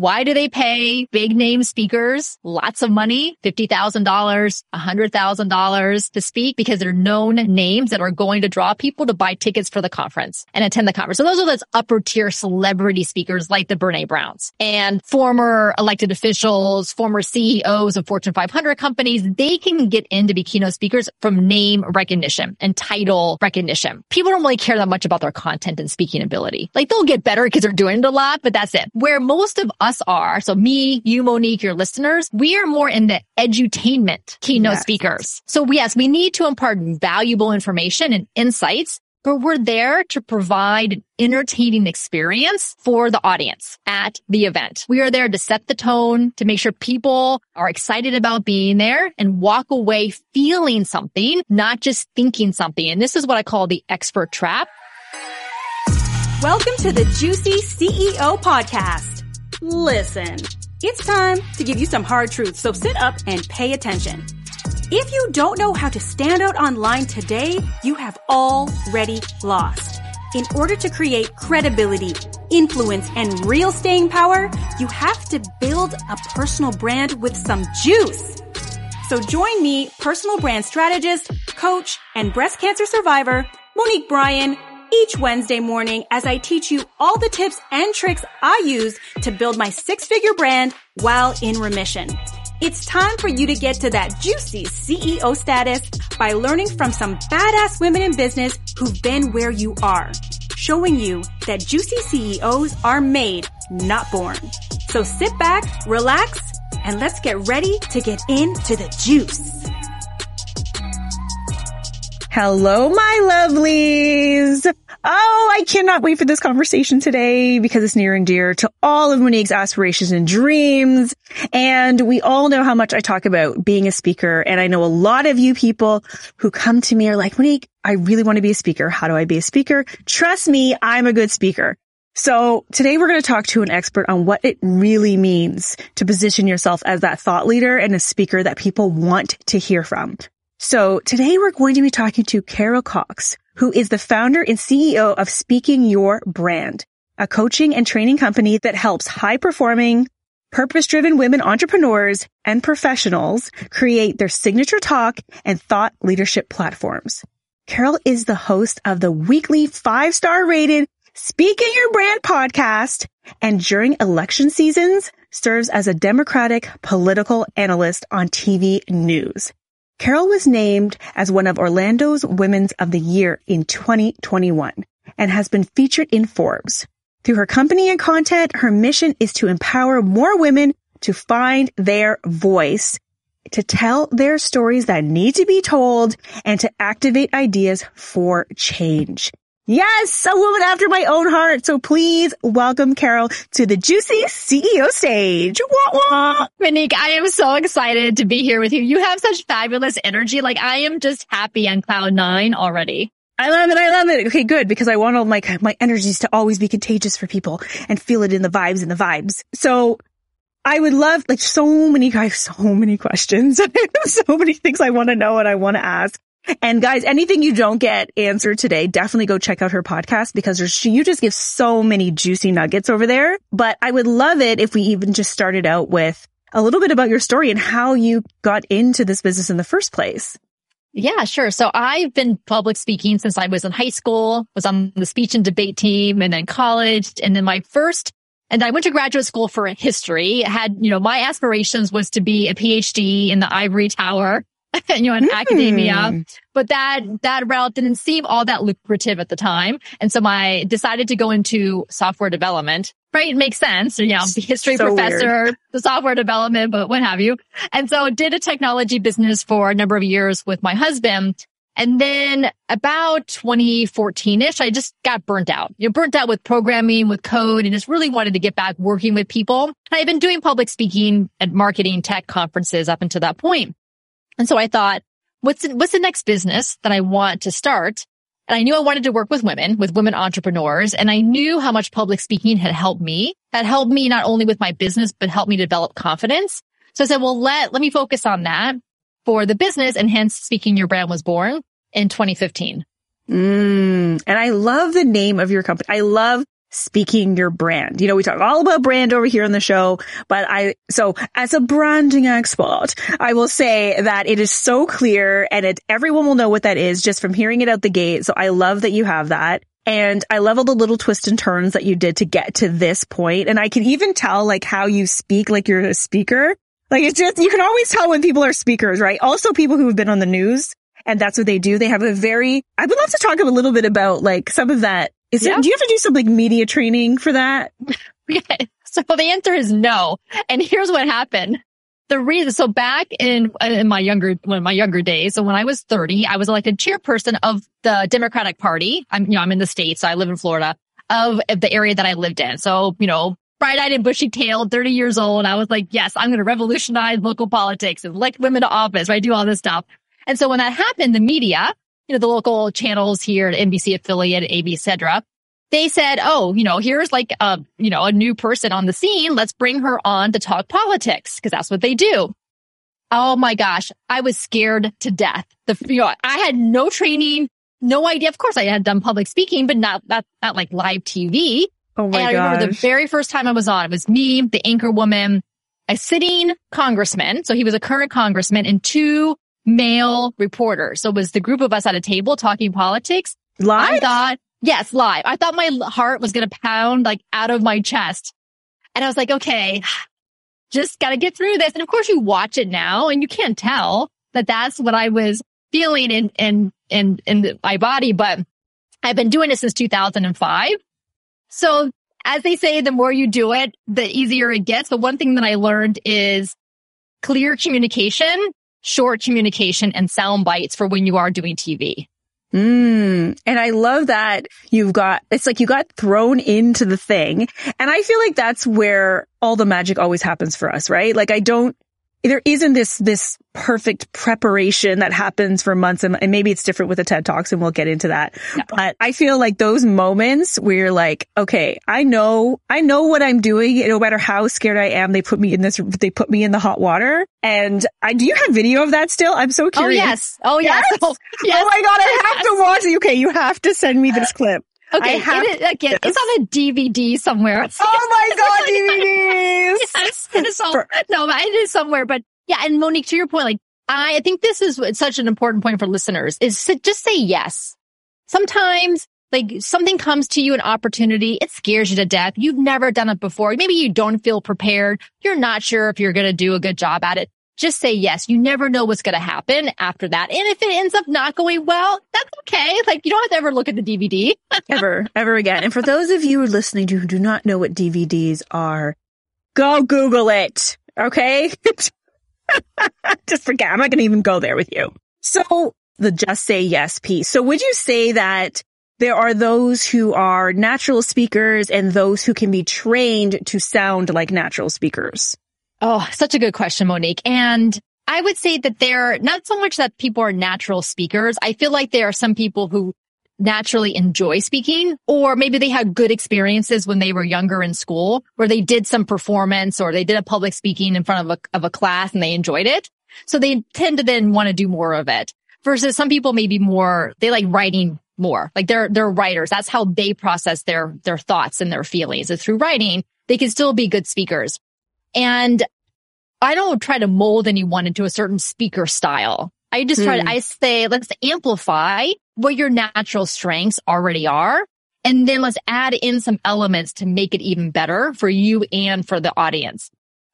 Why do they pay big name speakers lots of money, $50,000, $100,000 to speak because they're known names that are going to draw people to buy tickets for the conference and attend the conference. So those are those upper tier celebrity speakers like the Brene Browns and former elected officials, former CEOs of Fortune 500 companies. They can get in to be keynote speakers from name recognition and title recognition. People don't really care that much about their content and speaking ability. Like they'll get better because they're doing it a lot, but that's it. Where most of us us are, so me, you, Monique, your listeners, we are more in the edutainment keynote yes. speakers. So yes, we need to impart valuable information and insights, but we're there to provide an entertaining experience for the audience at the event. We are there to set the tone, to make sure people are excited about being there and walk away feeling something, not just thinking something. And this is what I call the expert trap. Welcome to the Juicy CEO podcast Listen, it's time to give you some hard truths, so sit up and pay attention. If you don't know how to stand out online today, you have already lost. In order to create credibility, influence, and real staying power, you have to build a personal brand with some juice. So join me, personal brand strategist, coach, and breast cancer survivor, Monique Bryan, each Wednesday morning as I teach you all the tips and tricks I use to build my six figure brand while in remission. It's time for you to get to that juicy CEO status by learning from some badass women in business who've been where you are, showing you that juicy CEOs are made, not born. So sit back, relax, and let's get ready to get into the juice. Hello, my lovelies. Oh, I cannot wait for this conversation today because it's near and dear to all of Monique's aspirations and dreams. And we all know how much I talk about being a speaker. And I know a lot of you people who come to me are like, Monique, I really want to be a speaker. How do I be a speaker? Trust me, I'm a good speaker. So today we're going to talk to an expert on what it really means to position yourself as that thought leader and a speaker that people want to hear from. So today we're going to be talking to Carol Cox, who is the founder and CEO of Speaking Your Brand, a coaching and training company that helps high performing, purpose driven women entrepreneurs and professionals create their signature talk and thought leadership platforms. Carol is the host of the weekly five star rated Speaking Your Brand podcast and during election seasons serves as a Democratic political analyst on TV news. Carol was named as one of Orlando's Women's of the Year in 2021 and has been featured in Forbes. Through her company and content, her mission is to empower more women to find their voice, to tell their stories that need to be told, and to activate ideas for change. Yes, a woman after my own heart. So please welcome Carol to the Juicy CEO stage. Wah, wah. Oh, Monique, I am so excited to be here with you. You have such fabulous energy. Like I am just happy on cloud nine already. I love it. I love it. Okay, good. Because I want all my, my energies to always be contagious for people and feel it in the vibes and the vibes. So I would love like so many guys, so many questions. so many things I want to know and I want to ask. And guys, anything you don't get answered today, definitely go check out her podcast because you just give so many juicy nuggets over there. But I would love it if we even just started out with a little bit about your story and how you got into this business in the first place. Yeah, sure. So I've been public speaking since I was in high school, was on the speech and debate team and then college. And then my first, and I went to graduate school for history. had, you know, my aspirations was to be a PhD in the ivory tower you know, in mm. academia. But that, that route didn't seem all that lucrative at the time. And so I decided to go into software development. Right. It makes sense. You know, the history so professor, weird. the software development, but what have you. And so did a technology business for a number of years with my husband. And then about 2014-ish, I just got burnt out. You know, burnt out with programming, with code, and just really wanted to get back working with people. I had been doing public speaking at marketing tech conferences up until that point. And so I thought, what's what's the next business that I want to start? And I knew I wanted to work with women, with women entrepreneurs. And I knew how much public speaking had helped me, had helped me not only with my business, but helped me develop confidence. So I said, well, let, let me focus on that for the business. And hence speaking your brand was born in 2015. Mm, and I love the name of your company. I love speaking your brand. You know, we talk all about brand over here on the show, but I, so as a branding expert, I will say that it is so clear and it, everyone will know what that is just from hearing it out the gate. So I love that you have that. And I love all the little twists and turns that you did to get to this point. And I can even tell like how you speak like you're a speaker. Like it's just, you can always tell when people are speakers, right? Also people who have been on the news and that's what they do. They have a very, I would love to talk a little bit about like some of that. Is yeah. it, do you have to do some like media training for that? So the answer is no. And here's what happened. The reason, so back in, in my younger, when my younger days, so when I was 30, I was elected chairperson of the Democratic Party. I'm, you know, I'm in the States. So I live in Florida of, of the area that I lived in. So, you know, bright-eyed and bushy-tailed, 30 years old. I was like, yes, I'm going to revolutionize local politics and elect women to office, right? Do all this stuff. And so when that happened, the media, you know, the local channels here, NBC affiliate, AB, etc., they said, oh, you know, here's like a, you know, a new person on the scene. Let's bring her on to talk politics because that's what they do. Oh my gosh. I was scared to death. The, you know, I had no training, no idea. Of course I had done public speaking, but not, not, not like live TV. Oh my and I remember the very first time I was on, it was me, the anchor woman, a sitting congressman. So he was a current congressman and two male reporters. So it was the group of us at a table talking politics. Live? I thought, yes, live. I thought my heart was going to pound like out of my chest. And I was like, okay, just got to get through this. And of course you watch it now and you can't tell that that's what I was feeling in, in, in, in my body. But I've been doing it since 2005. So as they say, the more you do it, the easier it gets. But one thing that I learned is clear communication short communication and sound bites for when you are doing TV. Mm. And I love that you've got, it's like you got thrown into the thing. And I feel like that's where all the magic always happens for us, right? Like I don't, there isn't this, this perfect preparation that happens for months and, and, maybe it's different with the TED Talks and we'll get into that. Yeah. But I feel like those moments where you're like, okay, I know, I know what I'm doing. No matter how scared I am, they put me in this, they put me in the hot water. And I, do you have video of that still? I'm so oh, curious. Oh yes. Oh yes. yes? Oh, yes. oh my God. I have to watch it. Okay. You have to send me this clip. Okay, it, again, it's on a DVD somewhere. Oh my god, DVDs! yes, it is all, no, it is somewhere. But yeah, and Monique, to your point, like I think this is such an important point for listeners is to just say yes. Sometimes like something comes to you, an opportunity, it scares you to death. You've never done it before. Maybe you don't feel prepared. You're not sure if you're going to do a good job at it. Just say yes. You never know what's going to happen after that. And if it ends up not going well, that's okay. Like you don't have to ever look at the DVD. ever, ever again. And for those of you listening to who do not know what DVDs are, go Google it. Okay. just forget. I'm not going to even go there with you. So the just say yes piece. So would you say that there are those who are natural speakers and those who can be trained to sound like natural speakers? Oh, such a good question, Monique. And I would say that they're not so much that people are natural speakers. I feel like there are some people who naturally enjoy speaking, or maybe they had good experiences when they were younger in school where they did some performance or they did a public speaking in front of a, of a class and they enjoyed it. So they tend to then want to do more of it versus some people may be more, they like writing more. Like they're, they're writers. That's how they process their, their thoughts and their feelings is through writing. They can still be good speakers. And I don't try to mold anyone into a certain speaker style. I just try to, hmm. I say, let's amplify what your natural strengths already are. And then let's add in some elements to make it even better for you and for the audience.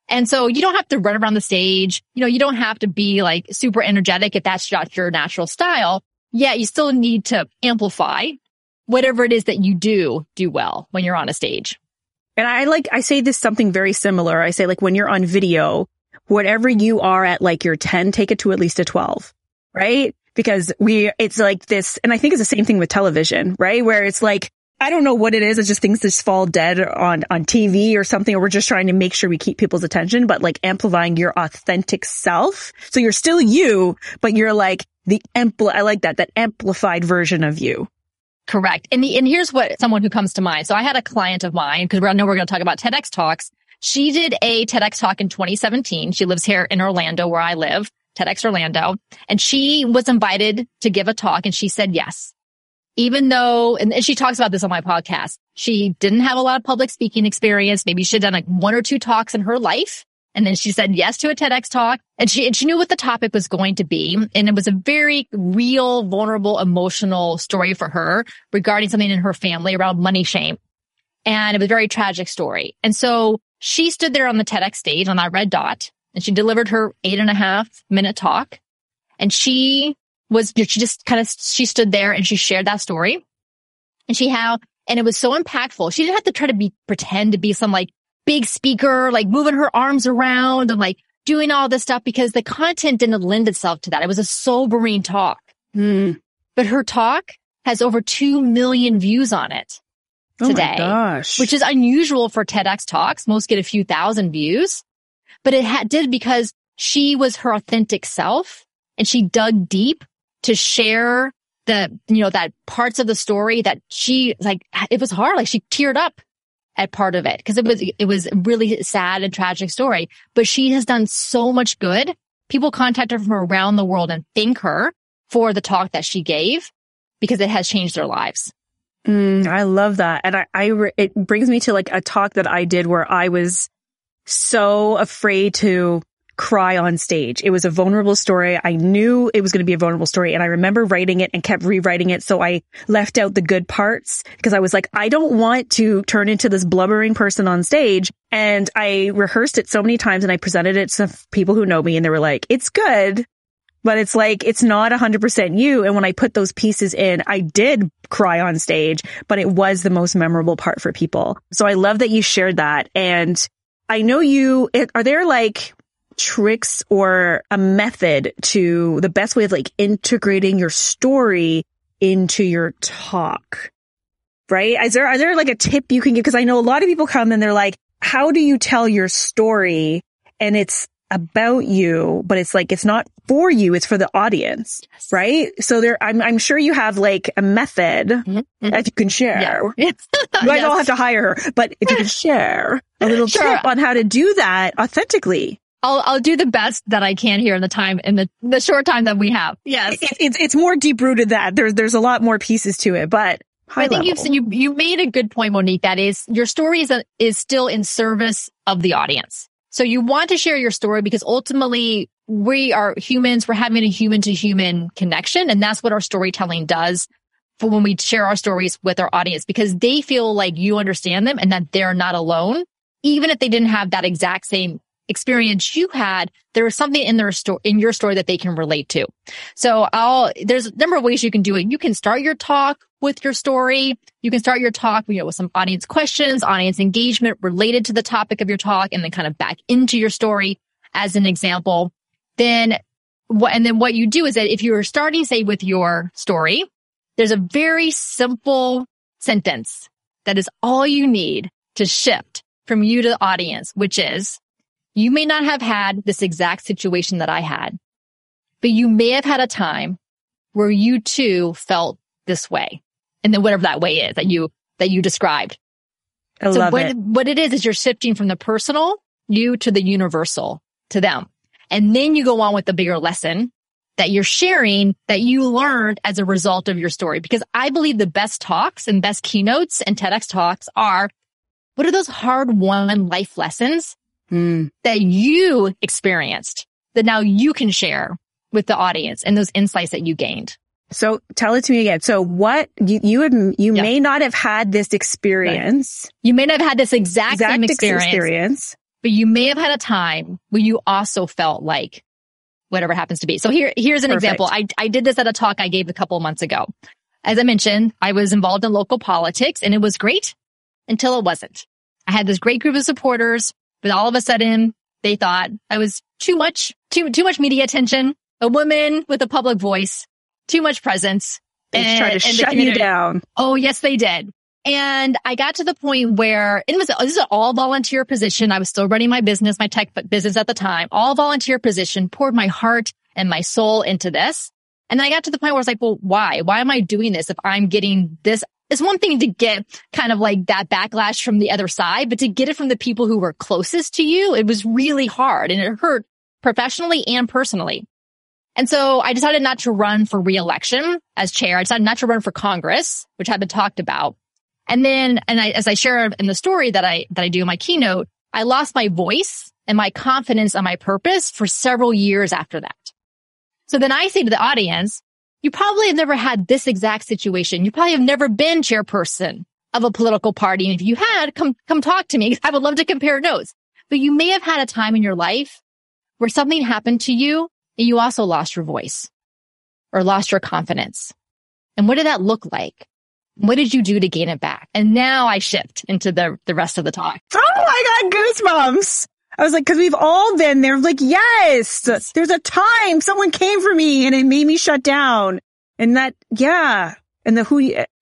And so you don't have to run around the stage. You know, you don't have to be like super energetic if that's not your natural style. Yeah, you still need to amplify whatever it is that you do do well when you're on a stage. And I like, I say this something very similar. I say like when you're on video, whatever you are at like your 10, take it to at least a 12, right? Because we, it's like this, and I think it's the same thing with television, right? Where it's like, I don't know what it is. It's just things just fall dead on, on TV or something, or we're just trying to make sure we keep people's attention, but like amplifying your authentic self. So you're still you, but you're like the ampli, I like that, that amplified version of you. Correct. And, the, and here's what someone who comes to mind. So I had a client of mine because I know we're going to talk about TEDx talks she did a TEDx talk in 2017. She lives here in Orlando where I live, TEDx Orlando, and she was invited to give a talk and she said yes. Even though, and, and she talks about this on my podcast, She didn't have a lot of public speaking experience. Maybe she'd done like one or two talks in her life. And then she said yes to a TEDx talk and she, and she knew what the topic was going to be. And it was a very real, vulnerable, emotional story for her regarding something in her family around money shame. And it was a very tragic story. And so she stood there on the TEDx stage on that red dot and she delivered her eight and a half minute talk. And she was, she just kind of, she stood there and she shared that story. And she how, and it was so impactful. She didn't have to try to be, pretend to be some like big speaker, like moving her arms around and like doing all this stuff because the content didn't lend itself to that. It was a sobering talk. Mm. But her talk has over 2 million views on it Oh today, my gosh. which is unusual for TEDx talks. Most get a few thousand views, but it ha- did because she was her authentic self and she dug deep to share the, you know, that parts of the story that she like, it was hard. Like she teared up at part of it because it was, it was really sad and tragic story, but she has done so much good. People contact her from around the world and thank her for the talk that she gave because it has changed their lives. Mm, I love that. And I, I, re- it brings me to like a talk that I did where I was so afraid to cry on stage. It was a vulnerable story. I knew it was going to be a vulnerable story and I remember writing it and kept rewriting it. So I left out the good parts because I was like, I don't want to turn into this blubbering person on stage. And I rehearsed it so many times and I presented it to people who know me and they were like, it's good. But it's like, it's not 100% you. And when I put those pieces in, I did cry on stage, but it was the most memorable part for people. So I love that you shared that. And I know you, are there like tricks or a method to the best way of like integrating your story into your talk? Right? Is there, are there like a tip you can give? Cause I know a lot of people come and they're like, how do you tell your story? And it's about you, but it's like, it's not for you. It's for the audience. Right? So there, I'm, I'm sure you have like a method Mm-hmm. that you can share. Yeah. You guys all have to hire her, but if you can share a little Sure. tip on how to do that authentically. I'll I'll do the best that I can here in the time in the the short time that we have. Yes. It's, it's, it's more deep rooted that there's, there's a lot more pieces to it, but I think level. you've you you made a good point, Monique. That is your story is a, is still in service of the audience. So you want to share your story because ultimately we are humans. We're having a human to human connection, and that's what our storytelling does for when we share our stories with our audience because they feel like you understand them and that they're not alone, even if they didn't have that exact same experience you had, there is something in their story, in your story that they can relate to. So I'll, there's a number of ways you can do it. You can start your talk with your story. You can start your talk, you know, with some audience questions, audience engagement related to the topic of your talk, and then kind of back into your story as an example. Then what, and then what you do is that if you're starting, say, with your story, there's a very simple sentence that is all you need to shift from you to the audience, which is you may not have had this exact situation that I had, but you may have had a time where you too felt this way. And then whatever that way is that you, that you described. I so love what, it. what it is, is you're shifting from the personal, you to the universal to them. And then you go on with the bigger lesson that you're sharing that you learned as a result of your story. Because I believe the best talks and best keynotes and TEDx talks are what are those hard won life lessons Mm. that you experienced that now you can share with the audience and those insights that you gained. So tell it to me again. So what you, you had, you Yeah. may not have had this experience, You may not have had this exact, exact same experience, experience. but you may have had a time when you also felt like whatever happens to be. So here, here's an Perfect. example. I, I did this at a talk I gave a couple of months ago. As I mentioned, I was involved in local politics and it was great until it wasn't. I had this great group of supporters, but all of a sudden they thought I was too much, too, too much media attention, a woman with a public voice, too much presence. They and- tried to shut you down. Oh, yes, they did. And I got to the point where it was, this is an all volunteer position. I was still running my business, my tech business at the time, all volunteer position, poured my heart and my soul into this. And then I got to the point where I was like, well, why? Why am I doing this if I'm getting this? It's one thing to get kind of like that backlash from the other side, but to get it from the people who were closest to you, it was really hard and it hurt professionally and personally. And so I decided not to run for reelection as chair. I decided not to run for Congress, which had been talked about. And then, and I, as I share in the story that I, that I do in my keynote, I lost my voice and my confidence on my purpose for several years after that. So then I say to the audience, you probably have never had this exact situation. You probably have never been chairperson of a political party. And if you had, come, come talk to me. I would love to compare notes. But you may have had a time in your life where something happened to you and you also lost your voice or lost your confidence. And what did that look like? What did you do to gain it back? And now I shift into the, the rest of the talk. Oh, I got goosebumps. I was like, cause we've all been there. Like, yes, there's a time someone came for me and it made me shut down. And that, yeah. And the who,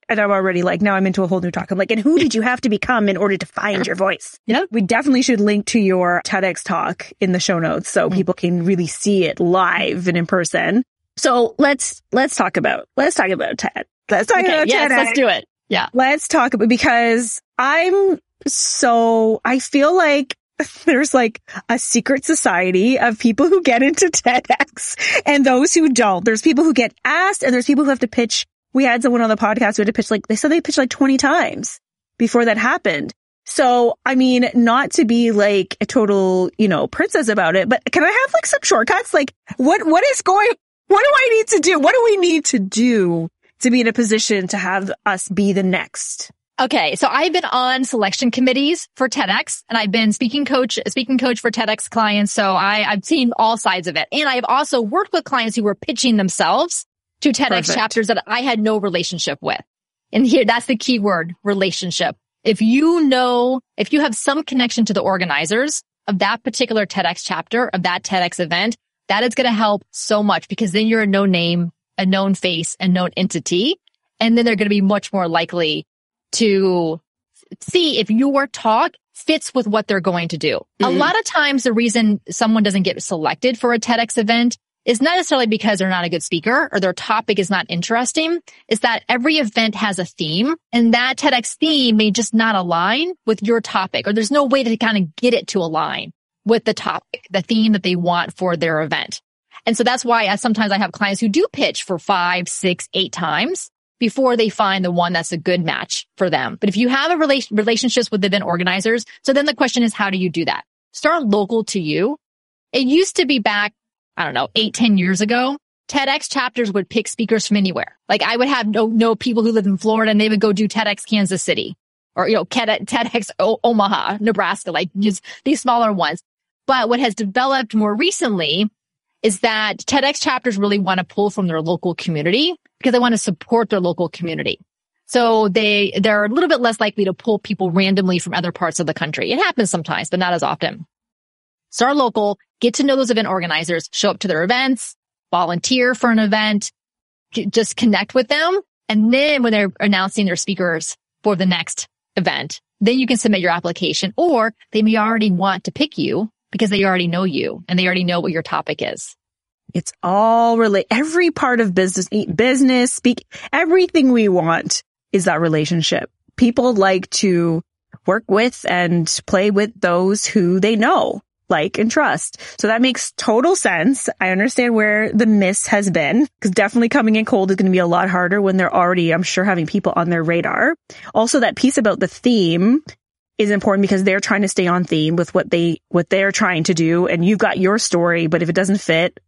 and I'm already like, now I'm into a whole new talk. I'm like, and who did you have to become in order to find your voice? Yeah. We definitely should link to your TEDx talk in the show notes so mm-hmm. people can really see it live and in person. So let's, let's talk about, let's talk about TED. Let's talk okay, about yes, TEDx. let's do it. Yeah. Let's talk about, because I'm so, I feel like there's like a secret society of people who get into TEDx and those who don't. There's people who get asked and there's people who have to pitch. We had someone on the podcast who had to pitch like, they said they pitched like 20 times before that happened. So, I mean, not to be like a total, you know, princess about it, but can I have like some shortcuts? Like what, what is going, what do I need to do? What do we need to do to be in a position to have us be the next? Okay. So I've been on selection committees for TEDx and I've been speaking coach, speaking coach for TEDx clients. So I, I've seen all sides of it. And I've also worked with clients who were pitching themselves to TEDx Perfect. chapters that I had no relationship with. And here, that's the key word, relationship. If you know, if you have some connection to the organizers of that particular TEDx chapter of that TEDx event, that is going to help so much because then you're a no name, a known face, a known entity. And then they're going to be much more likely to see if your talk fits with what they're going to do. Mm-hmm. A lot of times the reason someone doesn't get selected for a TEDx event is not necessarily because they're not a good speaker or their topic is not interesting. Is that every event has a theme and that TEDx theme may just not align with your topic or there's no way to kind of get it to align with the topic, the theme that they want for their event. And so that's why I, sometimes I have clients who do pitch for five, six, eight times before they find the one that's a good match for them. But if you have a relation, relationships with event organizers, so then the question is, how do you do that? Start local to you. It used to be back, I don't know, eight, ten years ago. TEDx chapters would pick speakers from anywhere. Like I would have no, no people who live in Florida and they would go do TEDx Kansas City or, you know, TEDx Omaha, Nebraska, like just these smaller ones. But what has developed more recently is that TEDx chapters really want to pull from their local community because they want to support their local community. So they, they're a little bit less likely to pull people randomly from other parts of the country. It happens sometimes, but not as often. Start local, get to know those event organizers, show up to their events, volunteer for an event, just connect with them. And then when they're announcing their speakers for the next event, then you can submit your application or they may already want to pick you because they already know you and they already know what your topic is. It's all relate. Every part of business, business, speak, everything we want is that relationship. People like to work with and play with those who they know, like and trust. So that makes total sense. I understand where the miss has been because definitely coming in cold is going to be a lot harder when they're already, I'm sure, having people on their radar. Also that piece about the theme is important because they're trying to stay on theme with what they, what they're trying to do. And you've got your story, but if it doesn't fit,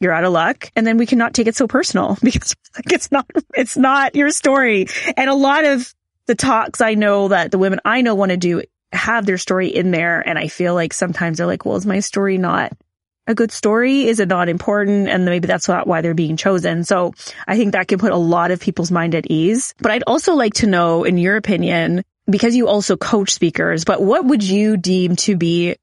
you're out of luck. And then we cannot take it so personal because like, it's not, it's not your story. And a lot of the talks I know that the women I know want to do have their story in there. And I feel like sometimes they're like, well, is my story not a good story? Is it not important? And maybe that's not why they're being chosen. So I think that can put a lot of people's mind at ease. But I'd also like to know, in your opinion, because you also coach speakers, but what would you deem to be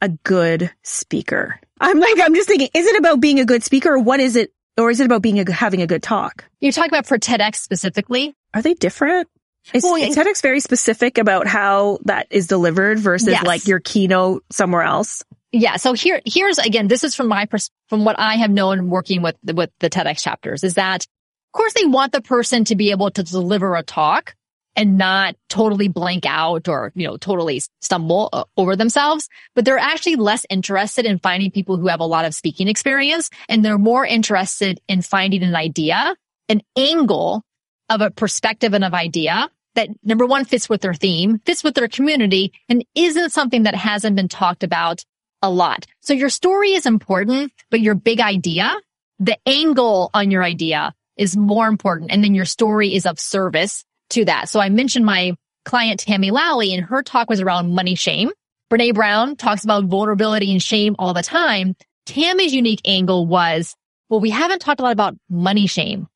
a good speaker? I'm like, I'm just thinking, is it about being a good speaker or what is it? Or is it about being a, having a good talk? You're talking about for TEDx specifically? Are they different? Is, well, is TEDx very specific about how that is delivered versus yes. like your keynote somewhere else? Yeah. So here, here's again, this is from my, pers- from what I have known working with, with the TEDx chapters is that of course they want the person to be able to deliver a talk and not totally blank out or, you know, totally stumble uh, over themselves, but they're actually less interested in finding people who have a lot of speaking experience and they're more interested in finding an idea, an angle of a perspective and of idea that number one fits with their theme, fits with their community and isn't something that hasn't been talked about a lot. So your story is important, but your big idea, the angle on your idea is more important. And then your story is of service to that. So I mentioned my client, Tammy Lally, and her talk was around money shame. Brene Brown talks about vulnerability and shame all the time. Tammy's unique angle was, well, we haven't talked a lot about money shame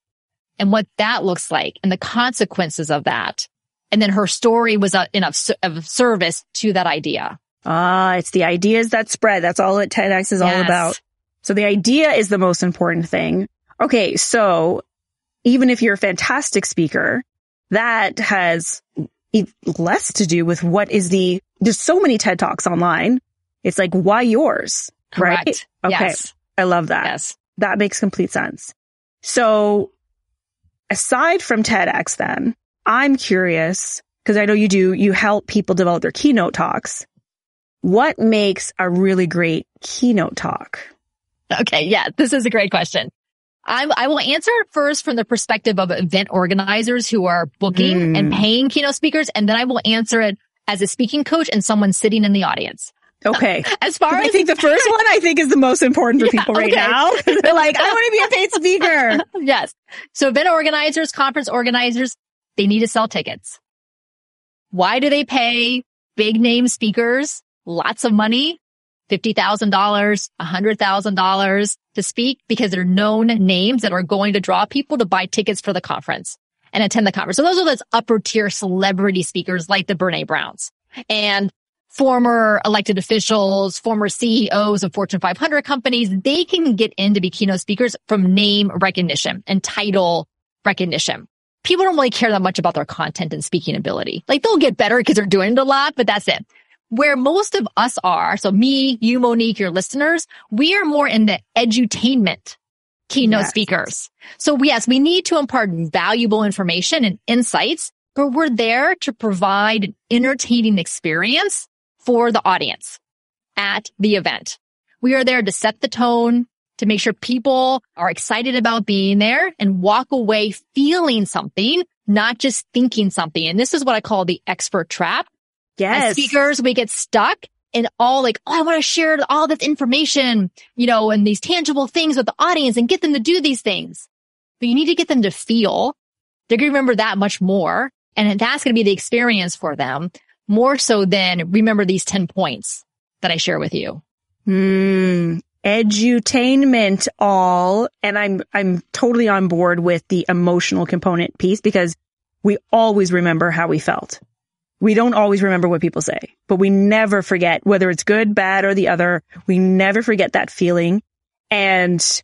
and what that looks like and the consequences of that. And then her story was enough of service to that idea. Ah, it's the ideas that spread. That's all that TEDx is yes. all about. So the idea is the most important thing. Okay. So even if you're a fantastic speaker, that has less to do with what is the, there's so many TED Talks online. It's like, why yours? Correct. Right? Okay. Yes. I love that. Yes. That makes complete sense. So aside from TEDx then, I'm curious because I know you do, you help people develop their keynote talks. What makes a really great keynote talk? Okay. Yeah. This is a great question. I, I will answer it first from the perspective of event organizers who are booking mm. and paying keynote speakers. And then I will answer it as a speaking coach and someone sitting in the audience. Okay. As far as I think the first one I think is the most important for yeah, people right okay. now. They're like, I want to be a paid speaker. yes. So event organizers, conference organizers, they need to sell tickets. Why do they pay big name speakers lots of money? $50,000, $100,000 to speak because they're known names that are going to draw people to buy tickets for the conference and attend the conference. So those are those upper tier celebrity speakers like the Brene Browns. And former elected officials, former CEOs of Fortune 500 companies, they can get in to be keynote speakers from name recognition and title recognition. People don't really care that much about their content and speaking ability. Like they'll get better because they're doing it a lot, but that's it. Where most of us are, so me, you, Monique, your listeners, we are more in the edutainment keynote yes. speakers. So yes, we need to impart valuable information and insights, but we're there to provide an entertaining experience for the audience at the event. We are there to set the tone, to make sure people are excited about being there and walk away feeling something, not just thinking something. And this is what I call the expert trap. Yes. As speakers, we get stuck in all like, oh, I want to share all this information, you know, and these tangible things with the audience and get them to do these things. But you need to get them to feel. They're going to remember that much more. And that's going to be the experience for them more so than remember these 10 points that I share with you. Hmm. Edutainment all. And I'm, I'm totally on board with the emotional component piece because we always remember how we felt. We don't always remember what people say, but we never forget whether it's good, bad, or the other. We never forget that feeling. And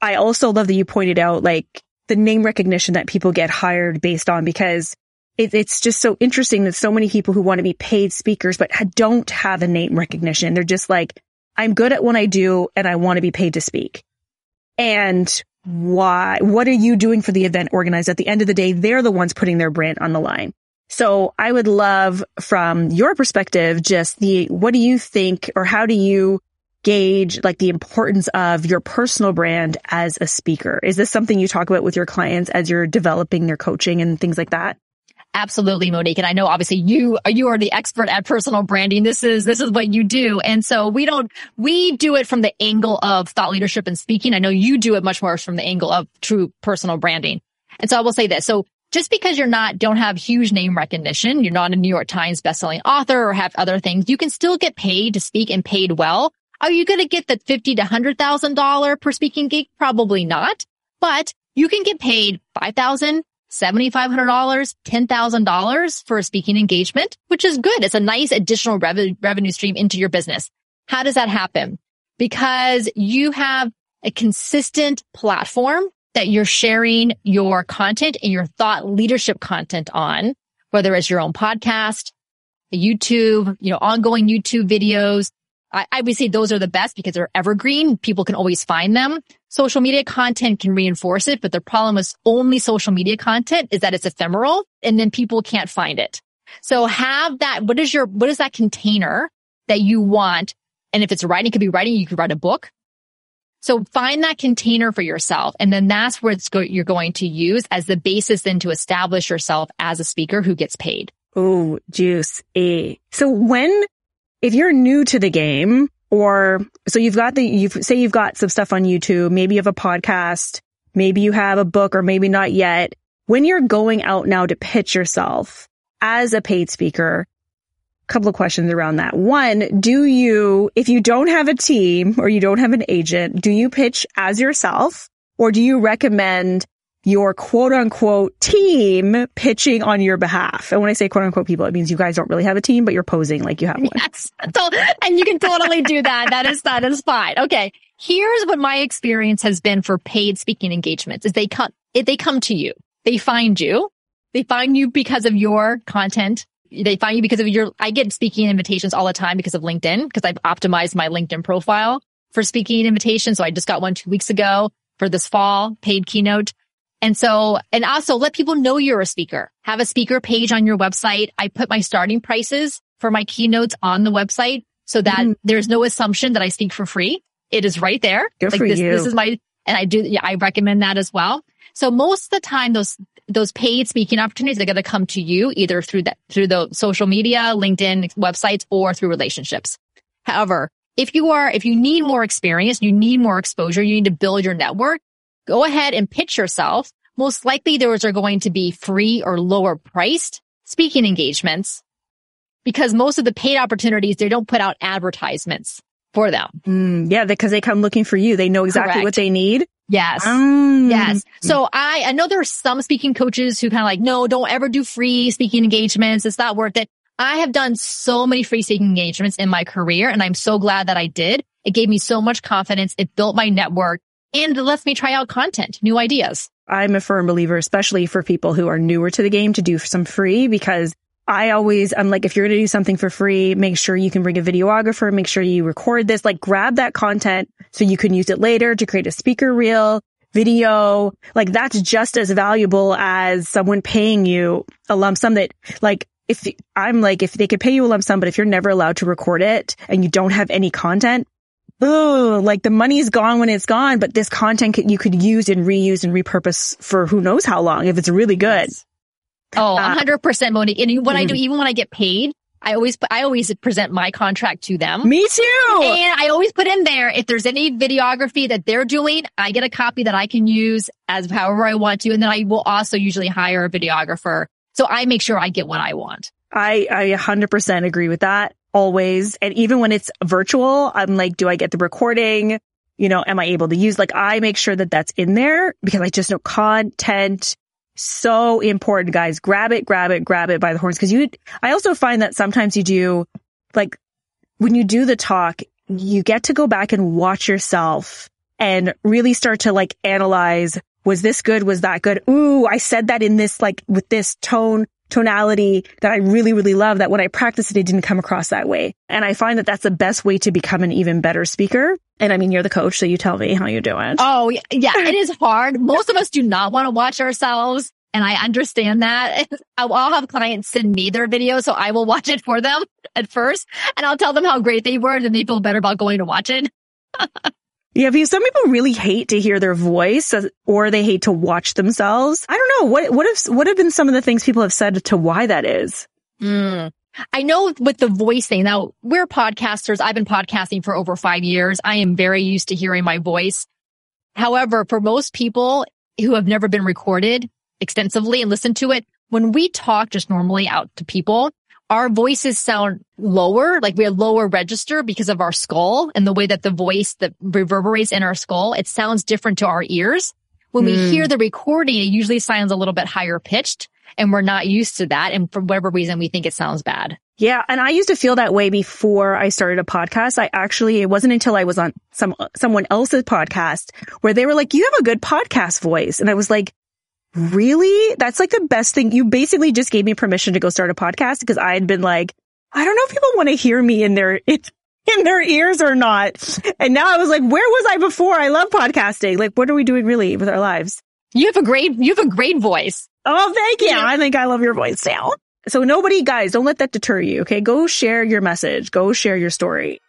I also love that you pointed out like the name recognition that people get hired based on because it, it's just so interesting that so many people who want to be paid speakers, but don't have a name recognition. They're just like, I'm good at what I do and I want to be paid to speak. And why, what are you doing for the event organizer? At the end of the day, they're the ones putting their brand on the line. So I would love from your perspective, just the, what do you think or how do you gauge like the importance of your personal brand as a speaker? Is this something you talk about with your clients as you're developing their coaching and things like that? Absolutely, Monique. And I know obviously you, you are the expert at personal branding. This is, this is what you do. And so we don't, we do it from the angle of thought leadership and speaking. I know you do it much more from the angle of true personal branding. And so I will say this. So just because you're not, don't have huge name recognition, you're not a New York Times bestselling author or have other things, you can still get paid to speak and paid well. Are you going to get the fifty to hundred thousand dollar per speaking gig? Probably not, but you can get paid five thousand, $7,500, $10,000 for a speaking engagement, which is good. It's a nice additional rev- revenue stream into your business. How does that happen? Because you have a consistent platform that you're sharing your content and your thought leadership content on, whether it's your own podcast, YouTube, you know, ongoing YouTube videos, I, I would say those are the best because they're evergreen. People can always find them. Social media content can reinforce it, but the problem with only social media content is that it's ephemeral and then people can't find it. So have that. What is your, what is that container that you want? And if it's writing, it could be writing. You could write a book. So find that container for yourself. And then that's where go- you're going to use as the basis then to establish yourself as a speaker who gets paid. Oh, juice. A. So when, if you're new to the game or so you've got the, you've, say you've got some stuff on YouTube, maybe you have a podcast, maybe you have a book or maybe not yet. When you're going out now to pitch yourself as a paid speaker, couple of questions around that. One, do you, if you don't have a team or you don't have an agent, do you pitch as yourself or do you recommend your quote unquote team pitching on your behalf? And when I say quote unquote people, it means you guys don't really have a team, but you're posing like you have one. Yes. And you can totally do that. That is, that is fine. Okay. Here's what my experience has been for paid speaking engagements is they come, they come to you. They find you. They find you because of your content they find you because of your, I get speaking invitations all the time because of LinkedIn, because I've optimized my LinkedIn profile for speaking invitations. So I just got one two weeks ago for this fall paid keynote. And so, and also let people know you're a speaker. Have a speaker page on your website. I put my starting prices for my keynotes on the website so that mm. there's no assumption that I speak for free. It is right there. Good like for this, you. this is my, and I do, yeah, I recommend that as well. So most of the time, those those paid speaking opportunities are going to come to you either through that, through the social media, LinkedIn websites, or through relationships. However, if you are, if you need more experience, you need more exposure, you need to build your network, go ahead and pitch yourself. Most likely those are going to be free or lower priced speaking engagements because most of the paid opportunities, they don't put out advertisements for them. Mm, yeah, because they come looking for you. They know exactly Correct. what they need. Yes. Um, yes. So I, I know there are some speaking coaches who kind of like, no, don't ever do free speaking engagements. It's not worth it. I have done so many free speaking engagements in my career and I'm so glad that I did. It gave me so much confidence. It built my network and it lets me try out content, new ideas. I'm a firm believer, especially for people who are newer to the game to do some free because I always, I'm like, if you're going to do something for free, make sure you can bring a videographer, make sure you record this, like grab that content so you can use it later to create a speaker reel, video. Like that's just as valuable as someone paying you a lump sum that like, if I'm like, if they could pay you a lump sum, but if you're never allowed to record it and you don't have any content, oh, like the money's gone when it's gone, but this content you could use and reuse and repurpose for who knows how long if it's really good. Yes. Oh, uh, hundred percent, Monique. And what mm-hmm. I do, mm-hmm. even when I get paid, I always, I always present my contract to them. Me too. And I always put in there, if there's any videography that they're doing, I get a copy that I can use as however I want to. And then I will also usually hire a videographer. So I make sure I get what I want. I, I 100% agree with that always. And even when it's virtual, I'm like, do I get the recording? You know, am I able to use, like, I make sure that that's in there because I just know content so important, guys. Grab it, grab it, grab it by the horns. Cause you, I also find that sometimes you do, like, when you do the talk, you get to go back and watch yourself and really start to like analyze, was this good? Was that good? Ooh, I said that in this, like, with this tone tonality that I really, really love that when I practiced it, it didn't come across that way. And I find that that's the best way to become an even better speaker. And I mean, you're the coach, so you tell me how you do it. Oh, yeah, it is hard. Most of us do not want to watch ourselves. And I understand that. I'll have clients send me their video, so I will watch it for them at first, and I'll tell them how great they were, and then they feel better about going to watch it. Yeah, because some people really hate to hear their voice or they hate to watch themselves. I don't know. What, what have, what have been some of the things people have said to why that is? Mm. I know with the voice thing. Now we're podcasters. I've been podcasting for over five years. I am very used to hearing my voice. However, for most people who have never been recorded extensively and listened to it, when we talk just normally out to people, our voices sound lower, like we have lower register because of our skull and the way that the voice that reverberates in our skull. It sounds different to our ears. When mm. we hmm. hear the recording, it usually sounds a little bit higher pitched and we're not used to that. And for whatever reason, we think it sounds bad. Yeah. And I used to feel that way before I started a podcast. I actually, it wasn't until I was on some, someone else's podcast where they were like, you have a good podcast voice. And I was like, really? That's like the best thing. You basically just gave me permission to go start a podcast because I had been like, I don't know if people want to hear me in their, in in their ears or not. And now I was like, where was I before? I love podcasting. Like, what are we doing really with our lives? You have a great, you have a great voice. Oh, thank you. I think I love your voice now. So nobody, guys, don't let that deter you. Okay. Go share your message. Go share your story.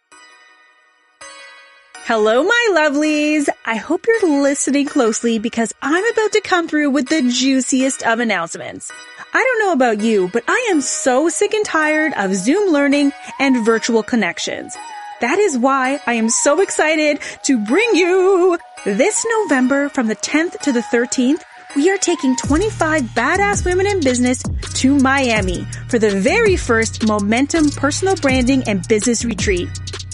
Hello, my lovelies. I hope you're listening closely because I'm about to come through with the juiciest of announcements. I don't know about you, but I am so sick and tired of Zoom learning and virtual connections. That is why I am so excited to bring you this November from the 10th to the 13th. We are taking 25 badass women in business to Miami for the very first Momentum personal branding and business retreat.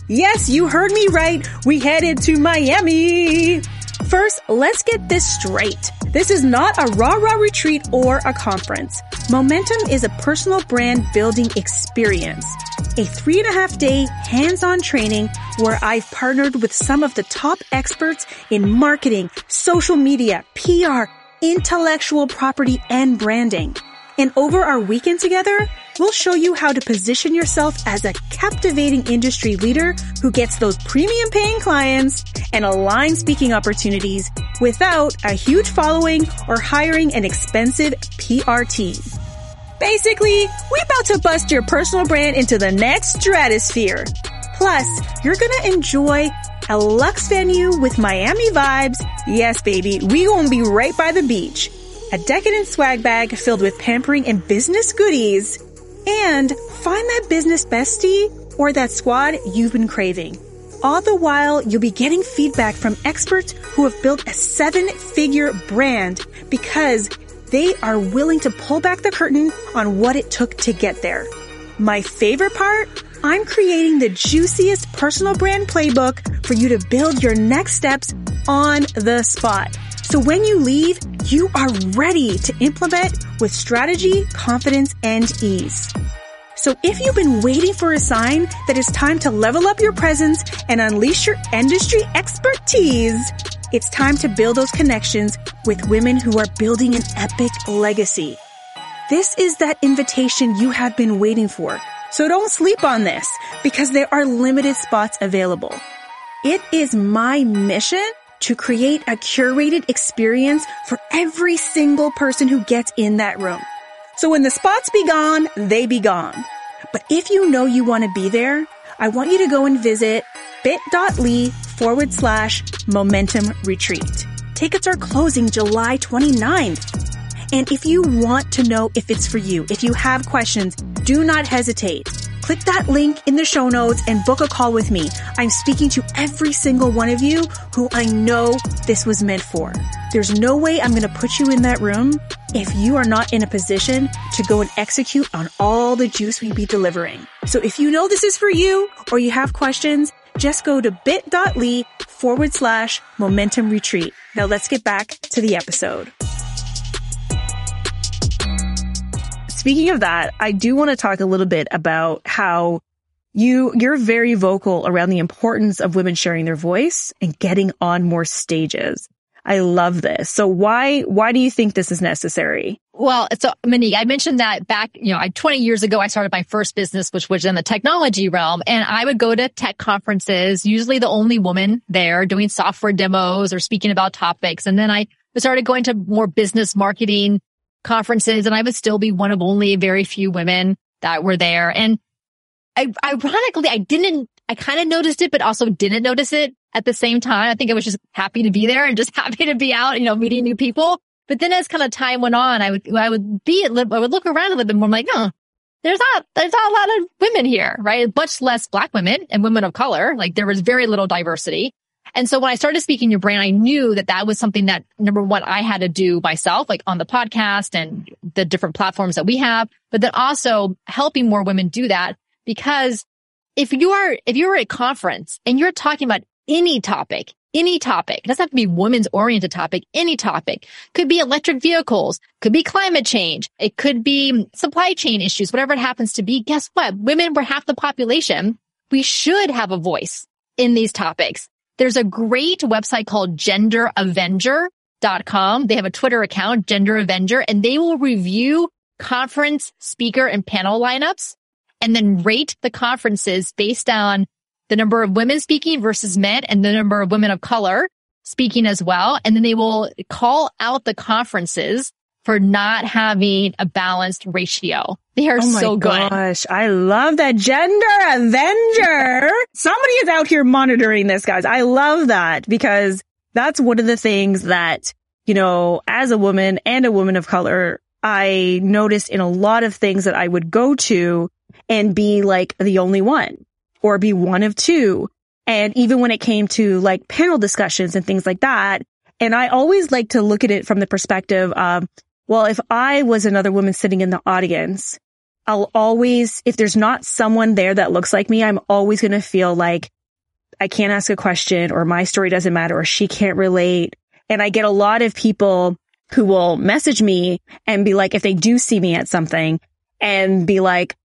Yes, you heard me right. We headed to Miami. First, let's get this straight. This is not a rah-rah retreat or a conference. Momentum is a personal brand building experience. A three and a half day hands-on training where I've partnered with some of the top experts in marketing, social media, PR, intellectual property, and branding. And over our weekend together, we'll show you how to position yourself as a captivating industry leader who gets those premium paying clients and aligned speaking opportunities without a huge following or hiring an expensive PR team. Basically, we about to bust your personal brand into the next stratosphere. Plus, you're gonna enjoy a luxe venue with Miami vibes. Yes, baby, we gonna be right by the beach. A decadent swag bag filled with pampering and business goodies. And find that business bestie or that squad you've been craving. All the while, you'll be getting feedback from experts who have built a seven figure brand because they are willing to pull back the curtain on what it took to get there. My favorite part? I'm creating the juiciest personal brand playbook for you to build your next steps on the spot. So when you leave, you are ready to implement with strategy, confidence, and ease. So if you've been waiting for a sign that it's time to level up your presence and unleash your industry expertise, it's time to build those connections with women who are building an epic legacy. This is that invitation you have been waiting for. So don't sleep on this because there are limited spots available. It is my mission to create a curated experience for every single person who gets in that room. So when the spots be gone, they be gone. But if you know you want to be there, I want you to go and visit bit.ly forward slash momentum retreat. Tickets are closing July 29th. And if you want to know if it's for you, if you have questions, do not hesitate. Click that link in the show notes and book a call with me. I'm speaking to every single one of you who I know this was meant for. There's no way I'm going to put you in that room if you are not in a position to go and execute on all the juice we be delivering. So if you know this is for you or you have questions, just go to bit.ly forward slash momentum retreat. Now let's get back to the episode. Speaking of that, I do want to talk a little bit about how you, you're very vocal around the importance of women sharing their voice and getting on more stages. I love this. So why, why do you think this is necessary? Well, so Monique, I mentioned that back, you know, I, 20 years ago, I started my first business, which was in the technology realm and I would go to tech conferences, usually the only woman there doing software demos or speaking about topics. And then I started going to more business marketing conferences and I would still be one of only very few women that were there. And I, ironically, I didn't, I kind of noticed it, but also didn't notice it at the same time. I think I was just happy to be there and just happy to be out, you know, meeting new people. But then as kind of time went on, I would, I would be, at, I would look around a little bit more. I'm like, oh, there's not, there's not a lot of women here, right? Much less black women and women of color. Like there was very little diversity. And so when I started speaking your brand, I knew that that was something that number one, I had to do myself, like on the podcast and the different platforms that we have, but then also helping more women do that because if you are, if you're at a conference and you're talking about any topic, any topic, it doesn't have to be women's oriented topic, any topic could be electric vehicles, could be climate change. It could be supply chain issues, whatever it happens to be. Guess what? Women were half the population. We should have a voice in these topics. There's a great website called genderavenger.com. They have a Twitter account, Gender Avenger, and they will review conference speaker and panel lineups and then rate the conferences based on the number of women speaking versus men and the number of women of color speaking as well. And then they will call out the conferences for not having a balanced ratio. They are Oh my so good. gosh. I love that gender avenger. Somebody is out here monitoring this, guys. I love that because that's one of the things that, you know, as a woman and a woman of color, I noticed in a lot of things that I would go to and be like the only one or be one of two. And even when it came to like panel discussions and things like that, and I always like to look at it from the perspective of, well, if I was another woman sitting in the audience, I'll always, if there's not someone there that looks like me, I'm always going to feel like I can't ask a question or my story doesn't matter or she can't relate. And I get a lot of people who will message me and be like, if they do see me at something and be like,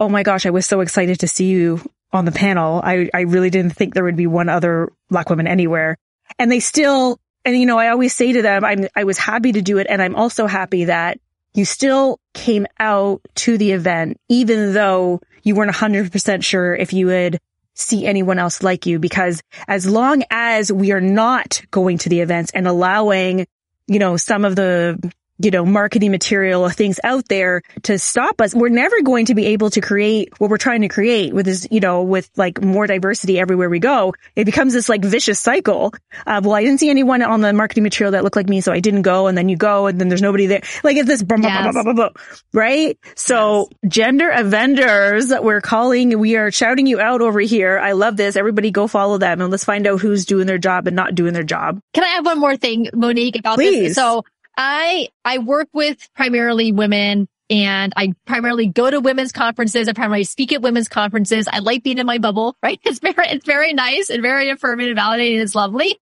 Oh my gosh, I was so excited to see you on the panel. I, I really didn't think there would be one other black woman anywhere. And they still, and you know, I always say to them, I'm, I was happy to do it. And I'm also happy that you still came out to the event, even though you weren't hundred percent sure if you would see anyone else like you. Because as long as we are not going to the events and allowing, you know, some of the you know, marketing material or things out there to stop us. We're never going to be able to create what we're trying to create with this, you know, with like more diversity everywhere we go. It becomes this like vicious cycle of, well, I didn't see anyone on the marketing material that looked like me. So I didn't go. And then you go and then there's nobody there. Like it's this, blah, blah, Yes. blah, right? So gender avengers, that we're calling, we are shouting you out over here. I love this. Everybody go follow them and let's find out who's doing their job and not doing their job. Can I have one more thing, Monique, about Please. this? So I, I work with primarily women and I primarily go to women's conferences. I primarily speak at women's conferences. I like being in my bubble, right? It's very, it's very nice and very affirming and validating. It's lovely.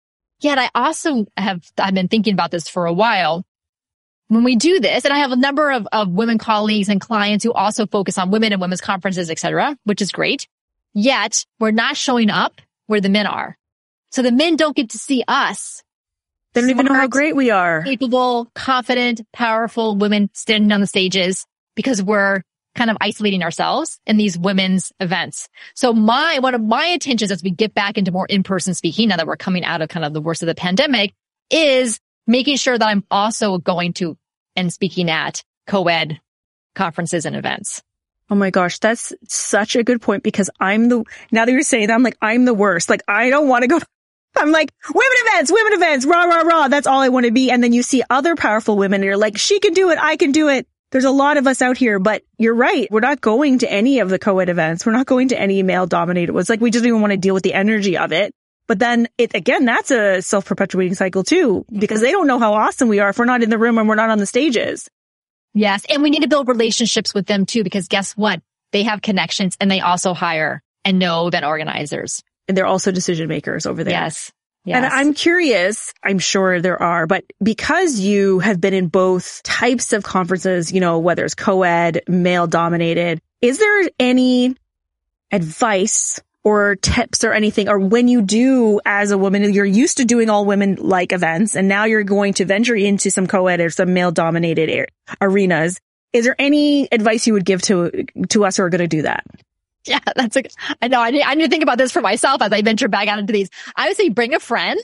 Yet I also have, I've been thinking about this for a while. When we do this, and I have a number of, of women colleagues and clients who also focus on women and women's conferences, et cetera, which is great. Yet we're not showing up where the men are. So the men don't get to see us They don't even know how great we are. capable, confident, powerful women standing on the stages because we're kind of isolating ourselves in these women's events. So my, one of my intentions as we get back into more in-person speaking now that we're coming out of kind of the worst of the pandemic is making sure that I'm also going to and speaking at co-ed conferences and events. Oh my gosh, that's such a good point because I'm the, now that you're saying that, I'm like, I'm the worst. Like, I don't want to go. I'm like, women events, women events, rah, rah, rah. That's all I want to be. And then you see other powerful women and you're like, she can do it. I can do it. There's a lot of us out here, but you're right. We're not going to any of the co-ed events. We're not going to any male dominated ones. Like, we just don't even want to deal with the energy of it. But then it, again, that's a self-perpetuating cycle too, because they don't know how awesome we are if we're not in the room and we're not on the stages. Yes. And we need to build relationships with them too, because guess what? They have connections and they also hire and know event organizers. And they're also decision makers over there. Yes. Yes. And I'm curious, I'm sure there are, but because you have been in both types of conferences, you know, whether it's co-ed, male dominated, is there any advice or tips or anything, or when you do as a woman, you're used to doing all women like events and now you're going to venture into some co-ed or some male dominated arenas. Is there any advice you would give to, to us who are going to do that? Yeah, that's a, I know. I need, I need to think about this for myself as I venture back out into these. I would say bring a friend,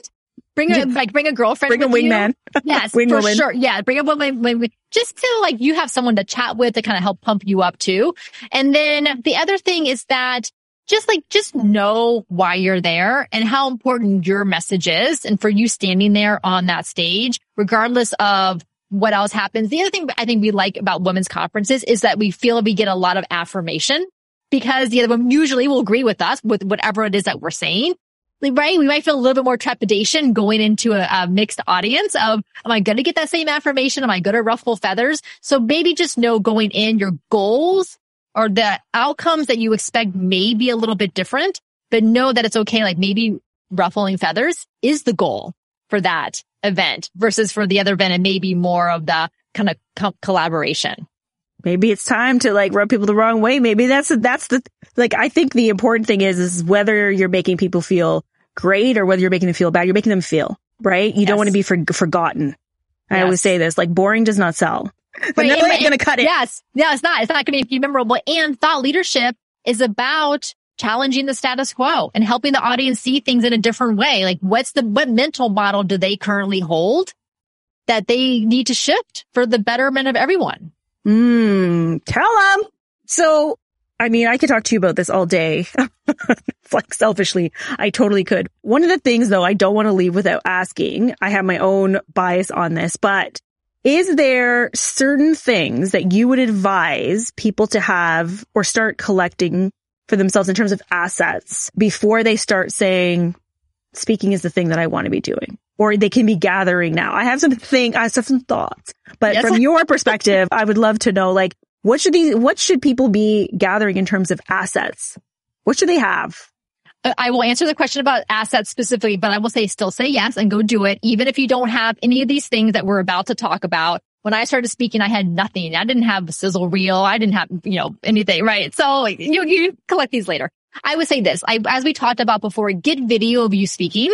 bring a, like, bring a girlfriend. Bring a wingman. Yes, Wing for woman. sure. Yeah, bring a woman, woman, just to like, you have someone to chat with to kind of help pump you up too. And then the other thing is that just like, just know why you're there and how important your message is. And for you standing there on that stage, regardless of what else happens. The other thing I think we like about women's conferences is that we feel we get a lot of affirmation because the other women usually will agree with us with whatever it is that we're saying. Right? We might feel a little bit more trepidation going into a, a mixed audience of, am I going to get that same affirmation? Am I going to ruffle feathers? So maybe just know going in your goals or the outcomes that you expect may be a little bit different, but know that it's okay. Like maybe ruffling feathers is the goal for that event versus for the other event and maybe more of the kind of co- collaboration. Maybe it's time to like rub people the wrong way. Maybe that's that's the like I think the important thing is is whether you're making people feel great or whether you're making them feel bad. You're making them feel right. You don't want to be for, forgotten. I always say this like boring does not sell. But Right, no, and- gonna cut it. Yes. No, it's not. It's not going to be memorable. And thought leadership is about challenging the status quo and helping the audience see things in a different way. Like what's the, what mental model do they currently hold that they need to shift for the betterment of everyone. Mm, tell them. So, I mean, I could talk to you about this all day. like selfishly, I totally could. One of the things though, I don't want to leave without asking, I have my own bias on this, but is there certain things that you would advise people to have or start collecting for themselves in terms of assets before they start saying, speaking is the thing that I want to be doing? Or they can be gathering now. I have some think, I have some thoughts, but yes. from your perspective, I would love to know, like, what should these, what should people be gathering in terms of assets? What should they have? Uh, I will answer the question about assets specifically, but I will say still say yes and go do it. Even if you don't have any of these things that we're about to talk about. When I started speaking, I had nothing. I didn't have a sizzle reel. I didn't have, you know, anything, right? So you, you collect these later. I would say this, I, as we talked about before, get video of you speaking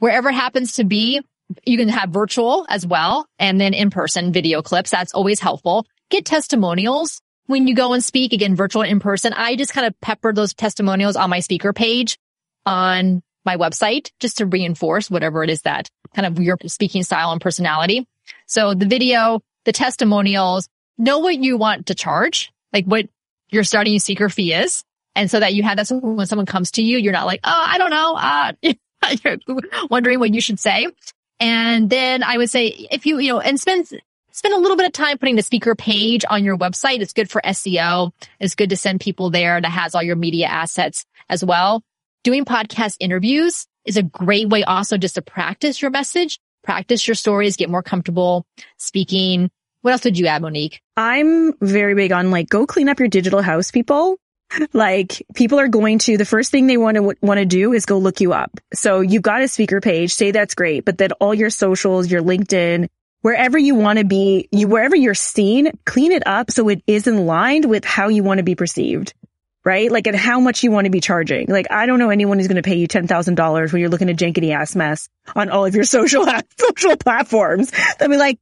wherever it happens to be. You can have virtual as well and then in person video clips. That's always helpful. Get testimonials when you go and speak again, virtual in person. I just kind of pepper those testimonials on my speaker page on my website just to reinforce whatever it is that kind of your speaking style and personality. So the video, the testimonials, know what you want to charge, like what your starting speaker fee is. And so that you have that so when someone comes to you, you're not like, oh, I don't know. Uh, you're wondering what you should say. And then I would say if you, you know, and spend, spend a little bit of time putting the speaker page on your website. It's good for SEO. It's good to send people there that has all your media assets as well. Doing podcast interviews is a great way also just to practice your message, practice your stories, get more comfortable speaking. What else would you add, Monique? I'm very big on like go clean up your digital house, people. Like people are going to, the first thing they want to want to do is go look you up. So you've got a speaker page, say that's great, but then all your socials, your LinkedIn, wherever you want to be, you, wherever you're seen, clean it up so it is in line with how you want to be perceived. Right? Like, and how much you want to be charging. Like, I don't know anyone who's going to pay you $10,000 when you're looking at jankety ass mess on all of your social, social platforms. I mean, like,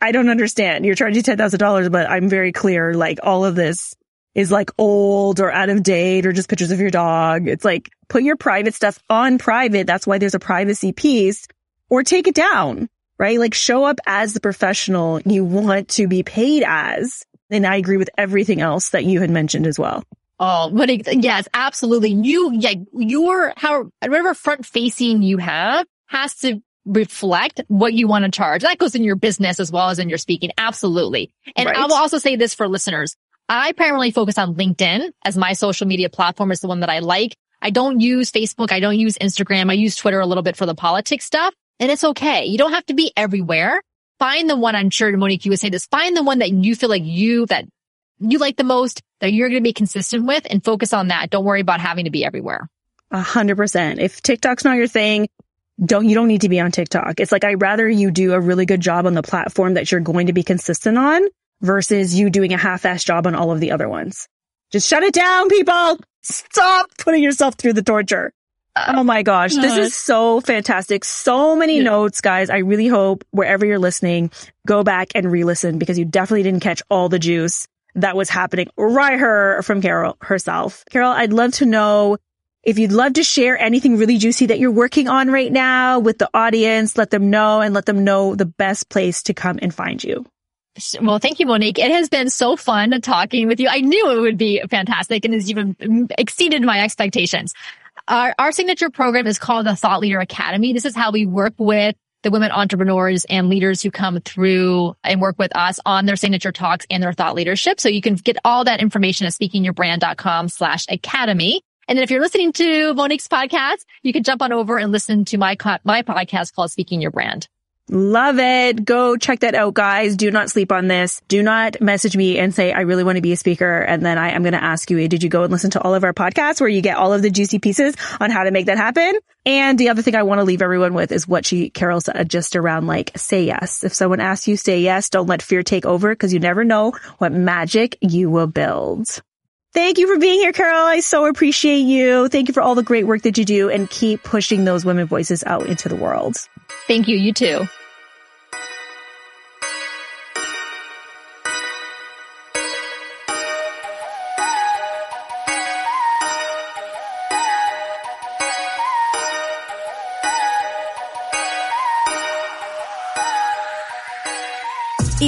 I don't understand. You're charging $10,000, but I'm very clear, like, all of this is like old or out of date or just pictures of your dog. It's like, put your private stuff on private. That's why there's a privacy piece or take it down right? Like show up as the professional you want to be paid as. And I agree with everything else that you had mentioned as well. Oh, but it, yes, absolutely. You, yeah, your, how, whatever front facing you have has to reflect what you want to charge. That goes in your business as well as in your speaking. Absolutely. And right. I will also say this for listeners. I primarily focus on LinkedIn as my social media platform is the one that I like. I don't use Facebook. I don't use Instagram. I use Twitter a little bit for the politics stuff. And it's okay. You don't have to be everywhere. Find the one, I'm sure Monique, you would say this, find the one that you feel like you, that you like the most, that you're going to be consistent with and focus on that. Don't worry about having to be everywhere. A hundred percent. If TikTok's not your thing, don't, you don't need to be on TikTok. It's like, I'd rather you do a really good job on the platform that you're going to be consistent on versus you doing a half-ass job on all of the other ones. Just shut it down, people. Stop putting yourself through the torture. Uh, oh my gosh. This is so fantastic. So many yeah. notes, guys. I really hope wherever you're listening, go back and re-listen because you definitely didn't catch all the juice that was happening right her from Carol herself. Carol, I'd love to know if you'd love to share anything really juicy that you're working on right now with the audience, let them know and let them know the best place to come and find you. Well, thank you, Monique. It has been so fun talking with you. I knew it would be fantastic and has even exceeded my expectations. Our, our signature program is called the Thought Leader Academy. This is how we work with the women entrepreneurs and leaders who come through and work with us on their signature talks and their thought leadership. So you can get all that information at speakingyourbrand.com slash academy. And then if you're listening to Monique's podcast, you can jump on over and listen to my, my podcast called Speaking Your Brand. Love it. Go check that out, guys. Do not sleep on this. Do not message me and say, I really want to be a speaker. And then I am going to ask you, did you go and listen to all of our podcasts where you get all of the juicy pieces on how to make that happen? And the other thing I want to leave everyone with is what she, Carol said just around like, say yes. If someone asks you, say yes. Don't let fear take over because you never know what magic you will build. Thank you for being here, Carol. I so appreciate you. Thank you for all the great work that you do and keep pushing those women voices out into the world. Thank you. You too.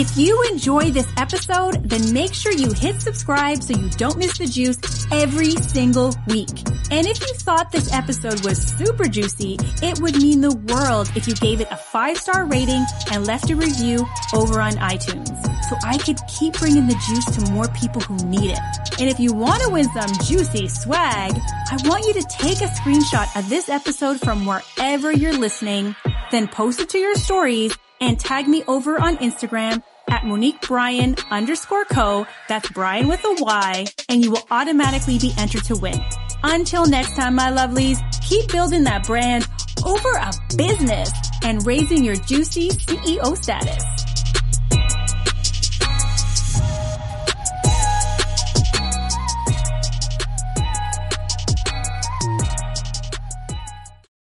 If you enjoy this episode, then make sure you hit subscribe so you don't miss the juice every single week. And if you thought this episode was super juicy, it would mean the world if you gave it a five star rating and left a review over on iTunes so I could keep bringing the juice to more people who need it. And if you want to win some juicy swag, I want you to take a screenshot of this episode from wherever you're listening, then post it to your stories and tag me over on Instagram at Monique Bryan underscore co. That's Bryan with a Y and you will automatically be entered to win. Until next time, my lovelies, keep building that brand over a business and raising your juicy CEO status.